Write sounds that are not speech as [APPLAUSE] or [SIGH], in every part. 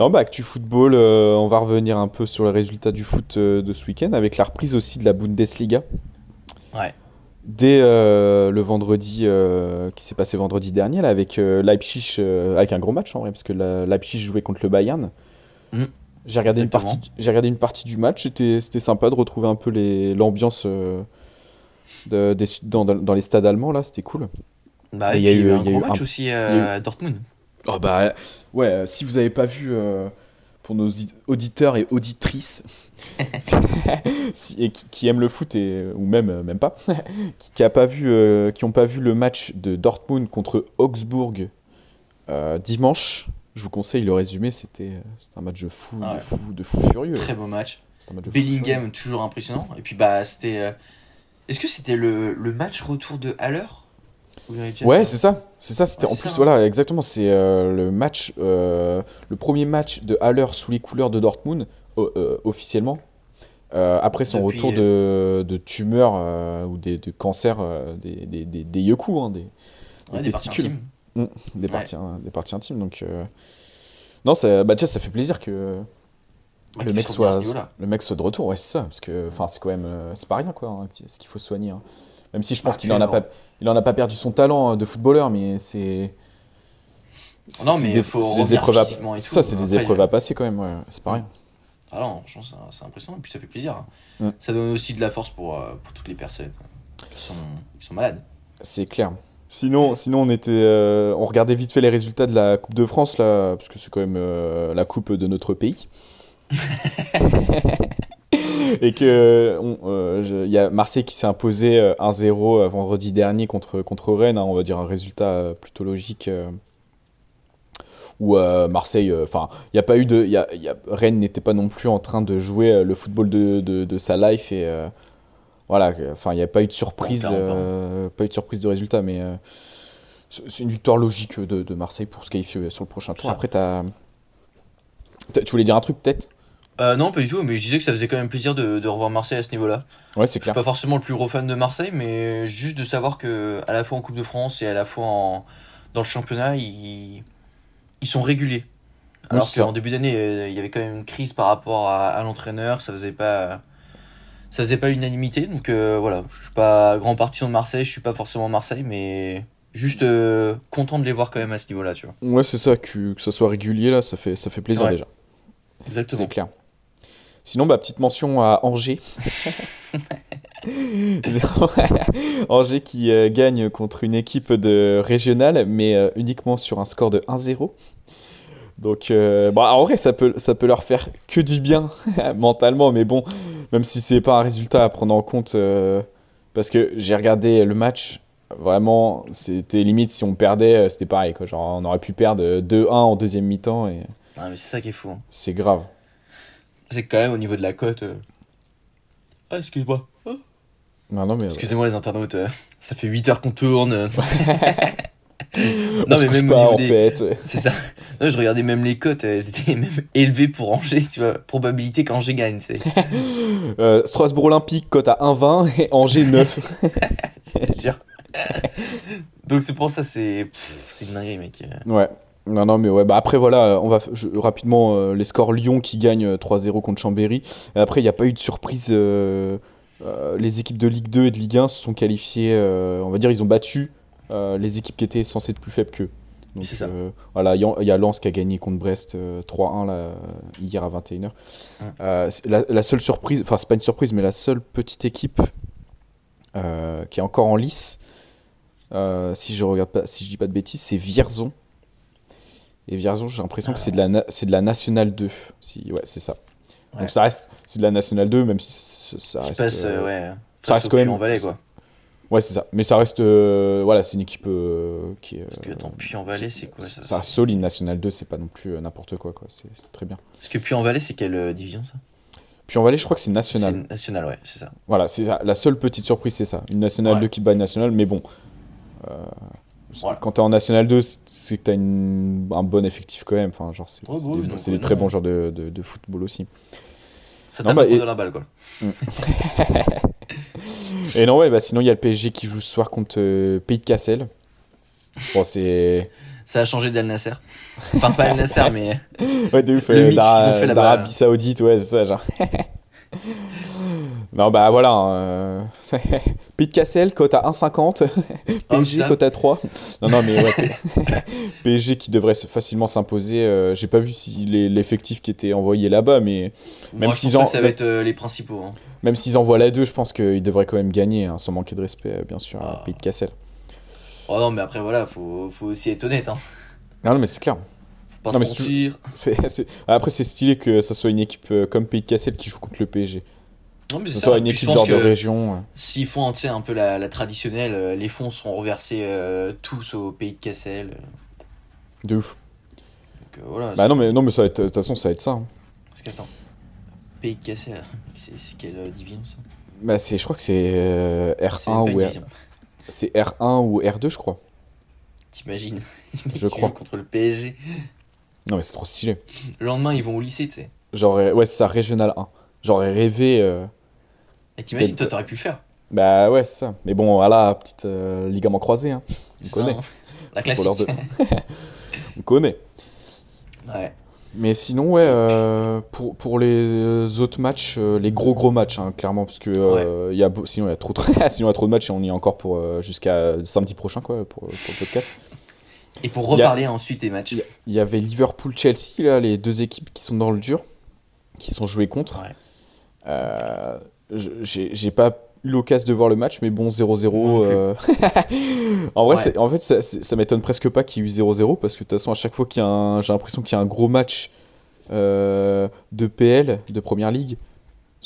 Non, bah, Actu Football, euh, on va revenir un peu sur les résultats du foot euh, de ce week-end avec la reprise aussi de la Bundesliga. Ouais. Dès euh, le vendredi qui s'est passé vendredi dernier, là, avec Leipzig, avec un gros match en vrai, parce que la- Leipzig jouait contre le Bayern. Mm. J'ai regardé, une partie, j'ai regardé une partie du match, c'était, c'était sympa de retrouver un peu les, l'ambiance de- des- dans, dans- les stades allemands, là, c'était cool. Bah, Et et il y a puis, eu- y a un gros match aussi à Dortmund. Oh bah ouais, euh, si vous n'avez pas vu, euh, pour nos audi- auditeurs et auditrices, [LAUGHS] [LAUGHS] si- et qui, qui aiment le foot et ou même euh, même pas, [LAUGHS] qui, qui a pas vu, euh, qui ont pas vu le match de Dortmund contre Augsbourg euh, dimanche, je vous conseille le résumé. C'était un match de fou, Ah de fou, de fou furieux. Très beau match. Un match. Bellingham, toujours impressionnant. Et puis, bah, c'était. Est-ce que c'était le, le match retour de Haller? Ouais, c'est ça. C'est ça, c'était Ouais, en plus, ça, voilà, exactement. C'est euh, le match, euh, le premier match de Haller sous les couleurs de Dortmund, euh, officiellement. Après son Depuis, retour de, de tumeur ou des, de cancer des, des, des, des yeux-coups, hein, des, Ouais, des parties testicules. des, Ouais. parties, hein, des parties intimes. Donc, non, ça, bah, déjà, ça fait plaisir que le mec soit le mec soit de retour. Ouais, c'est ça, parce que, c'est quand même, c'est pas rien, quoi, hein, ce qu'il faut soigner. Hein. Même si je pense Ah, qu'il en a pas, il en a pas perdu son talent euh, de footballeur, mais c'est. Non, mais des- faut épreuves à, et ça, c'est des épreuves euh, à passer quand même. Ouais, c'est pas rien. Ah non, je pense que c'est- c'est impressionnant. Et puis, ça fait plaisir. hein. Mm. Ça donne aussi de la force pour, euh, pour toutes les personnes qui sont, qui sont malades. C'est clair. Sinon, sinon on était, euh, on regardait vite fait les résultats de la Coupe de France là, parce que c'est quand même euh, la coupe de notre pays. [LAUGHS] [LAUGHS] Et que euh, il y a Marseille qui s'est imposé euh, 1-0 euh, vendredi dernier contre, contre Rennes, hein, on va dire un résultat euh, plutôt logique. euh, où euh, Marseille, enfin, il y a pas eu de, il y a, il y a- Rennes n'était pas non plus en train de jouer euh, le football de, de, de sa life et euh, voilà, enfin, il n'y a pas eu de surprise, pas. euh, eu de surprise de résultat, mais euh, c'est une victoire logique de, de Marseille pour se qualifier sur le prochain tour. Après, tu voulais dire un truc peut-être? Euh, non, pas du tout, mais je disais que ça faisait quand même plaisir de, de revoir Marseille à ce niveau-là. Ouais, c'est Je suis clair. pas forcément le plus gros fan de Marseille, mais juste de savoir que à la fois en Coupe de France et à la fois en, dans le championnat, ils, ils sont réguliers. Alors ça. qu'en début d'année, euh, il y avait quand même une crise par rapport à, à l'entraîneur, ça faisait pas ça faisait pas l'unanimité. Donc euh, voilà, je suis pas grand partisan de Marseille, je suis pas forcément Marseille, mais juste euh, content de les voir quand même à ce niveau-là, tu vois. Ouais, c'est ça, que, que ça soit régulier là, ça fait, ça fait plaisir Ouais. déjà. Exactement. C'est clair. Sinon, bah, petite mention à Angers. [LAUGHS] Angers qui euh, gagne contre une équipe de régionale, mais euh, uniquement sur un score de 1-0. Donc, euh, bah, en vrai, ça peut, ça peut leur faire que du bien [LAUGHS] mentalement, mais bon, même si c'est pas un résultat à prendre en compte, euh, parce que j'ai regardé le match, vraiment, c'était limite si on perdait, c'était pareil, quoi. Genre, on aurait pu perdre 2-1 en deuxième mi-temps, et Ah, mais c'est ça qui est fou. hein. c'est grave. C'est que quand même au niveau de la cote. euh, Ah, excuse-moi. Non, non, mais. Excusez-moi les internautes, euh, ça fait 8 heures qu'on tourne. [LAUGHS] euh. On non mais même pas, au niveau en des... fait. C'est ça. Non, je regardais même les cotes, elles étaient même [LAUGHS] élevées pour Angers, tu vois. Probabilité qu'Angers gagne, c'est. [LAUGHS] Euh, Strasbourg Olympique, cote à 1,20 et Angers 9. je te jure. Donc c'est pour ça, c'est. pff, C'est une dinguerie, mec. euh. ouais. Non, non, mais ouais, bah après voilà, on va je- rapidement euh, les scores Lyon qui gagne euh, 3-0 contre Chambéry. Et après, il n'y a pas eu de surprise. euh, euh, les équipes de Ligue 2 et de Ligue 1 se sont qualifiées, euh, on va dire, ils ont battu euh, les équipes qui étaient censées être plus faibles qu'eux. Donc, C'est ça. euh, voilà, il y, a- il y a Lens qui a gagné contre Brest euh, 3-1 là, hier à 21h. Ouais. Euh, c'est la, la seule surprise, enfin, c'est pas une surprise, mais la seule petite équipe euh, qui est encore en lice, euh, si je regarde pas, si je dis pas de bêtises, c'est Vierzon. Et Vierzon, j'ai l'impression que c'est de la na- c'est de la Nationale 2. Si, ouais, c'est ça. Ouais. Donc ça reste, c'est de la Nationale 2, même si ça reste. passe, euh, euh, ouais. ça reste quand même- Puy-en-Velay, quoi. Ouais, c'est ça. Mais ça reste, euh, voilà, c'est une équipe euh, qui est. Parce que, euh, attends, Puy-en-Velay, c'est quoi ça Ça solide, Nationale 2, c'est pas non plus euh, n'importe quoi, quoi. C'est très bien. Parce que Puy-en-Velay, c'est quelle euh, division, ça? Puis en Valais, je crois que c'est National. National, ouais, c'est ça. Voilà, c'est ça. la seule petite surprise, c'est ça. Une Nationale Ouais. 2 qui bat une Nationale, mais bon. Euh, Voilà. Quand t'es en National 2, c'est- que t'as une- un bon effectif quand même. Enfin, genre, c'est Ouais, c'est bah oui, des, donc, c'est des ouais, très non. bons joueurs de, de- de football aussi. Ça Non, tape bah, un peu et- de la balle, quoi. [LAUGHS] Et non, ouais, bah sinon, il y a le PSG qui joue ce soir contre euh, Pays de Cassel. Bon, c'est. [LAUGHS] Ça a changé d'Al Nasser. Enfin, pas Al Nasser, [LAUGHS] mais. Ouais, de ouf. Le euh, mix d'Ara- qu'ils ont fait là-bas. D'Arabie Saoudite, ouais, c'est ça, genre. Non, bah voilà. hein, euh, [LAUGHS] Pete Cassel, cote à 1,50. Oh, c'est PSG, cote à 3. Non, non, mais ouais. PSG [LAUGHS] qui devrait facilement s'imposer. euh, J'ai pas vu si l'effectif qui était envoyé là-bas, mais Même s'ils que ça va être euh, les principaux. hein. même s'ils envoient la 2, je pense qu'ils devraient quand même gagner, hein, sans manquer de respect, euh, bien sûr, à Ah. Pete Cassel. Oh non, mais après, voilà, faut, faut aussi être honnête. Hein. Non, non, mais c'est clair. Faut pas Non, se mentir. [LAUGHS] Après, c'est stylé que ça soit une équipe comme Pete Cassel qui joue contre le PSG. Non, mais c'est ce ça. une genre de région. s'ils font un peu la, la traditionnelle, euh, les fonds seront reversés euh, tous au pays de Cassel. De ouf. Donc euh, voilà. Bah non, mais, non, mais ça va être, de toute façon, ça va être ça. hein. Parce qu'attends. Pays de Cassel, [LAUGHS] c'est quelle division ça? Bah, c'est, je crois que c'est euh, C'est même R1 pas une ou R... c'est R1 ou R2, je crois. [LAUGHS] T'imagines Je crois. Contre le PSG. Non, mais c'est trop stylé. Le lendemain, ils vont au lycée, tu sais. J'aurais, ouais, c'est ça, Régional 1. J'aurais rêvé. euh, Et t'imagines, toi, t'aurais pu le faire. Bah ouais, c'est ça. Mais bon, voilà, petite euh, ligament croisé. Hein. On ça, connaît. hein. La classique. de- [LAUGHS] On connaît. Ouais. Mais sinon, ouais, euh, pour, pour les autres matchs, euh, les gros gros matchs, hein, clairement, parce que euh, y a, sinon il y a trop de, [LAUGHS] sinon y a trop de matchs et on y est encore pour jusqu'à samedi prochain, quoi, pour, pour le podcast. Et pour a- reparler ensuite des matchs. Il y avait Liverpool-Chelsea, là, les deux équipes qui sont dans le dur, qui sont jouées contre. Ouais. J'ai pas eu l'occasion de voir le match, mais bon, 0-0. Moi non plus. euh, [LAUGHS] en vrai, Ouais. en fait, ça m'étonne presque pas qu'il y ait eu 0-0, parce que de toute façon, à chaque fois qu'il y a un. J'ai l'impression qu'il y a un gros match euh, de PL, de Première Ligue.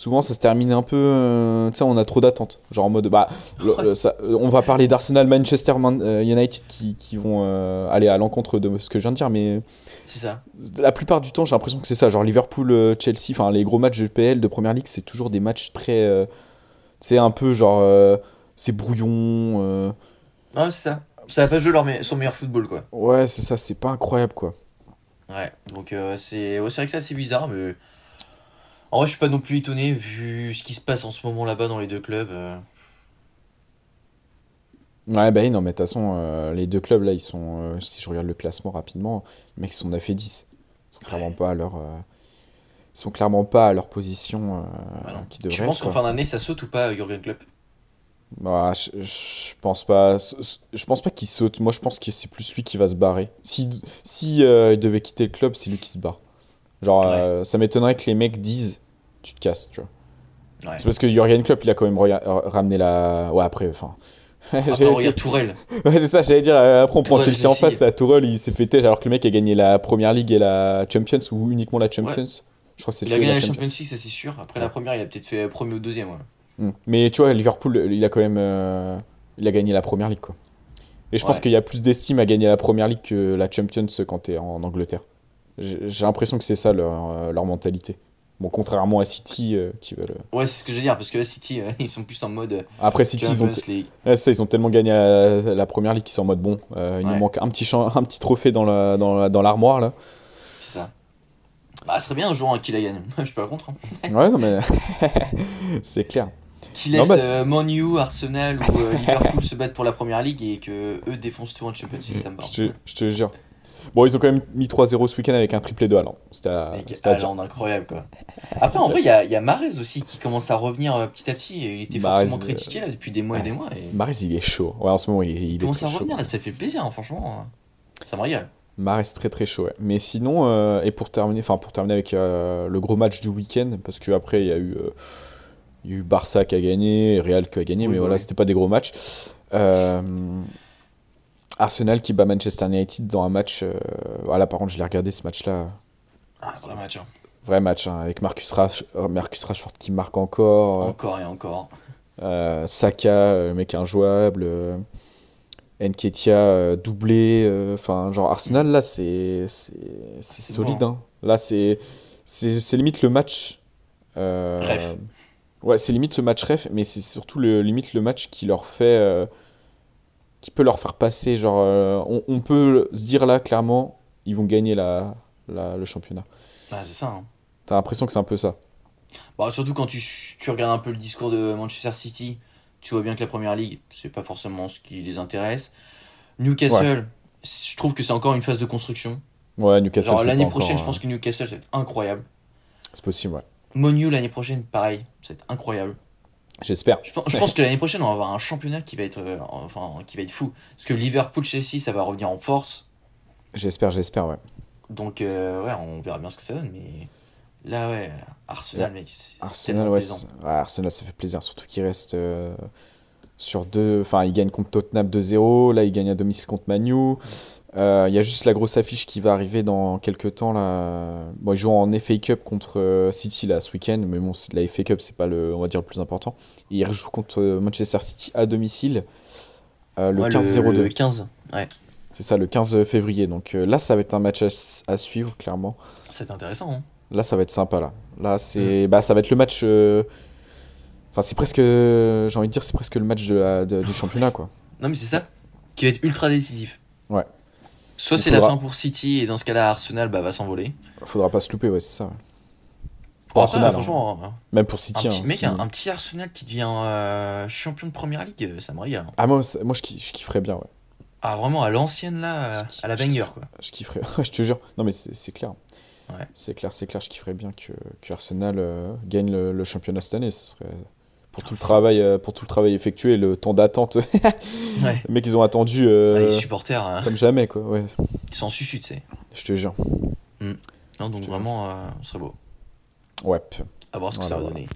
Souvent, ça se termine un peu. euh, tu sais, on a trop d'attentes. Genre en mode. Bah, le- le- ça- on va parler d'Arsenal, Manchester Man- euh, United qui, qui vont euh, aller à l'encontre de ce que je viens de dire, mais C'est ça. la plupart du temps, j'ai l'impression que c'est ça. Genre Liverpool, Chelsea, enfin les gros matchs de PL de Première Ligue, c'est toujours des matchs très. euh, c'est un peu genre. c'est brouillon. Ah, c'est ça. Ça va pas jouer leur me- son meilleur football, quoi. ouais, c'est ça, c'est pas incroyable quoi. Ouais. Donc, c'est ouais, c'est vrai que c'est assez bizarre, mais. En vrai, je suis pas non plus étonné vu ce qui se passe en ce moment là-bas dans les deux clubs. euh. Ouais, bah non, mais de toute façon, euh, les deux clubs là, ils sont. euh, si je regarde le classement rapidement, les mecs ils sont 9 et 10. Ils sont clairement Ouais. pas à leur. euh, ils sont clairement pas à leur position Bah qui Tu devrait penses être, qu'en fin d'année, ça saute ou pas, Jurgen Klopp? Bah, je, je pense pas. Je pense pas qu'il saute. Moi, je pense que c'est plus lui qui va se barrer. Si, si il devait quitter le club, c'est lui qui se barre. Genre, Ouais. euh, ça m'étonnerait que les mecs disent tu te casses, tu vois. Ouais. C'est parce que Jurgen Klopp, il a quand même ramené la. Ouais, après, enfin. [LAUGHS] Après, regarde Tourelle. [LAUGHS] Ouais, c'est ça, j'allais dire. euh, Après, on prend Chelsea en face. La Tourelle, il s'est fait têche alors que le mec a gagné la Première Ligue et la Champions ou uniquement la Champions. Je crois que c'est Il a gagné la Champions. Champions League, ça c'est sûr. Après la première, il a peut-être fait premier ou deuxième. Ouais. Mm. Mais tu vois, Liverpool, il a quand même. euh, il a gagné la première ligue, quoi. Et je pense qu'il y a plus d'estime à gagner la première ligue que la Champions quand t'es en Angleterre. J'ai l'impression que c'est ça leur, euh, leur mentalité. Bon, contrairement à City euh, qui veulent. Ouais, c'est ce que je veux dire, parce que là, City, euh, [LAUGHS] ils sont plus en mode euh, Après City, ils ont, ouais, ça, ils ont tellement gagné la, la première ligue qu'ils sont en mode bon. euh, il Ouais. nous manque un petit, champ- un petit trophée dans la- dans la- dans l'armoire là. C'est ça. Bah, ce serait bien un jour un qui la gagne. [LAUGHS] Je suis pas contre. hein. Ouais, non mais. [LAUGHS] c'est clair. Qui Non, laisse bah, euh, Man U, Arsenal ou euh, Liverpool se battre pour la première ligue et que eux défoncent tout en Champions League, ça me je te jure. Bon, ils ont quand même mis 3-0 ce week-end avec un triplé de Haaland. C'était à. Haaland, incroyable quoi. Après, en vrai, il y a, y a Mahrez aussi qui commence à revenir euh, petit à petit. Il était Mahrez, fortement euh, critiqué là depuis des mois et des mois. Et Mahrez, il est chaud. Ouais, en ce moment, il, il il commence à chaud. revenir là, ça fait plaisir, hein, franchement. Ça me régale. Mahrez, très très chaud. ouais. Mais sinon, euh, et pour terminer, enfin pour terminer avec euh, le gros match du week-end, parce qu'après il y a eu, euh, il y a eu Barça qui a gagné, Real qui a gagné, Oui, mais bah voilà, c'était pas des gros matchs. Arsenal qui bat Manchester United dans un match. euh, voilà, par contre, je l'ai regardé ce match-là. Ah, vrai match. hein. Vrai match, hein, avec Marcus, Rash- euh, Marcus Rashford qui marque encore. Encore et encore. Euh, Saka, euh, mec injouable. Euh, doublé. Enfin, genre Arsenal, là, c'est c'est c'est C'est solide. bon. hein. Là, c'est c'est c'est limite le match. euh, Ref. Ouais, c'est limite ce match ref, mais c'est surtout le, limite le match qui leur fait. Qui peut leur faire passer. Genre, euh, on, on peut se dire là, clairement, ils vont gagner la, la- le championnat. Ah, c'est ça. hein. T'as l'impression que c'est un peu ça. Bah, surtout quand tu, tu regardes un peu le discours de Manchester City, tu vois bien que la première ligue, c'est pas forcément ce qui les intéresse. Newcastle, je trouve que c'est encore une phase de construction. Ouais, Newcastle. C'est l'année prochaine, encore, je pense euh, que Newcastle, être incroyable. C'est possible, ouais. Monu l'année prochaine, pareil, être incroyable. J'espère. Je, pense- je pense que l'année prochaine, on va avoir un championnat qui va être, euh, enfin, qui va être fou. Parce que Liverpool, Chelsea, ça va revenir en force. J'espère, j'espère, ouais. Donc, euh, ouais, on verra bien ce que ça donne. Mais là, ouais, Arsenal, mec, c'est c'est Arsenal, ouais, ouais, Arsenal, ça fait plaisir, surtout qu'il reste euh, sur deux. Enfin, il gagne contre Tottenham 2-0, là, il gagne à domicile contre Manu. Euh, Il y a juste la grosse affiche qui va arriver dans quelques temps. Là. Bon, ils jouent en FA Cup contre euh, City là, ce week-end, mais bon, la FA Cup, c'est pas le, on va dire, le plus important. Et ils rejouent contre euh, Manchester City à domicile euh, le Ouais, 15-02. Le 15, ouais, C'est ça, le 15 février. Donc euh, là, ça va être un match à, à suivre, clairement. c'est intéressant. Hein. Là, ça va être sympa, là. Là, c'est... Bah, ça va être le match... Enfin, c'est presque... J'ai envie de dire, c'est presque le match de la- de- du championnat, quoi. Non, mais c'est ça qui va être ultra décisif. Ouais. Soit c'est faudra- la fin pour City, et dans ce cas-là, Arsenal bah, va s'envoler. Faudra pas se louper, ouais, c'est ça. Bon, Arsenal, franchement, un, Même pour City, petit, hein, mec, un, un petit Arsenal qui devient euh, champion de première ligue, euh, ça me régale. hein. Ah, moi, moi je, ki- je kifferais bien, ouais. Ah, vraiment, à l'ancienne, là, Je à la Wenger, quoi. Je kifferais... [LAUGHS] Je te jure. Non, mais c'est c'est clair. Ouais. C'est clair, c'est clair. Je kifferais bien que, que Arsenal euh, gagne le, le championnat cette année. Ce serait... Pour tout, le travail, euh, pour tout le travail effectué, le temps d'attente. [LAUGHS] Ouais. Les mecs, ils ont attendu euh, Ah, les supporters, euh, comme jamais, quoi. Ouais, ils sont en susu, tu sais. je te jure. Non, donc vraiment, euh, ce serait beau. Ouais. À voir ce que Voilà, ça va voilà. donner.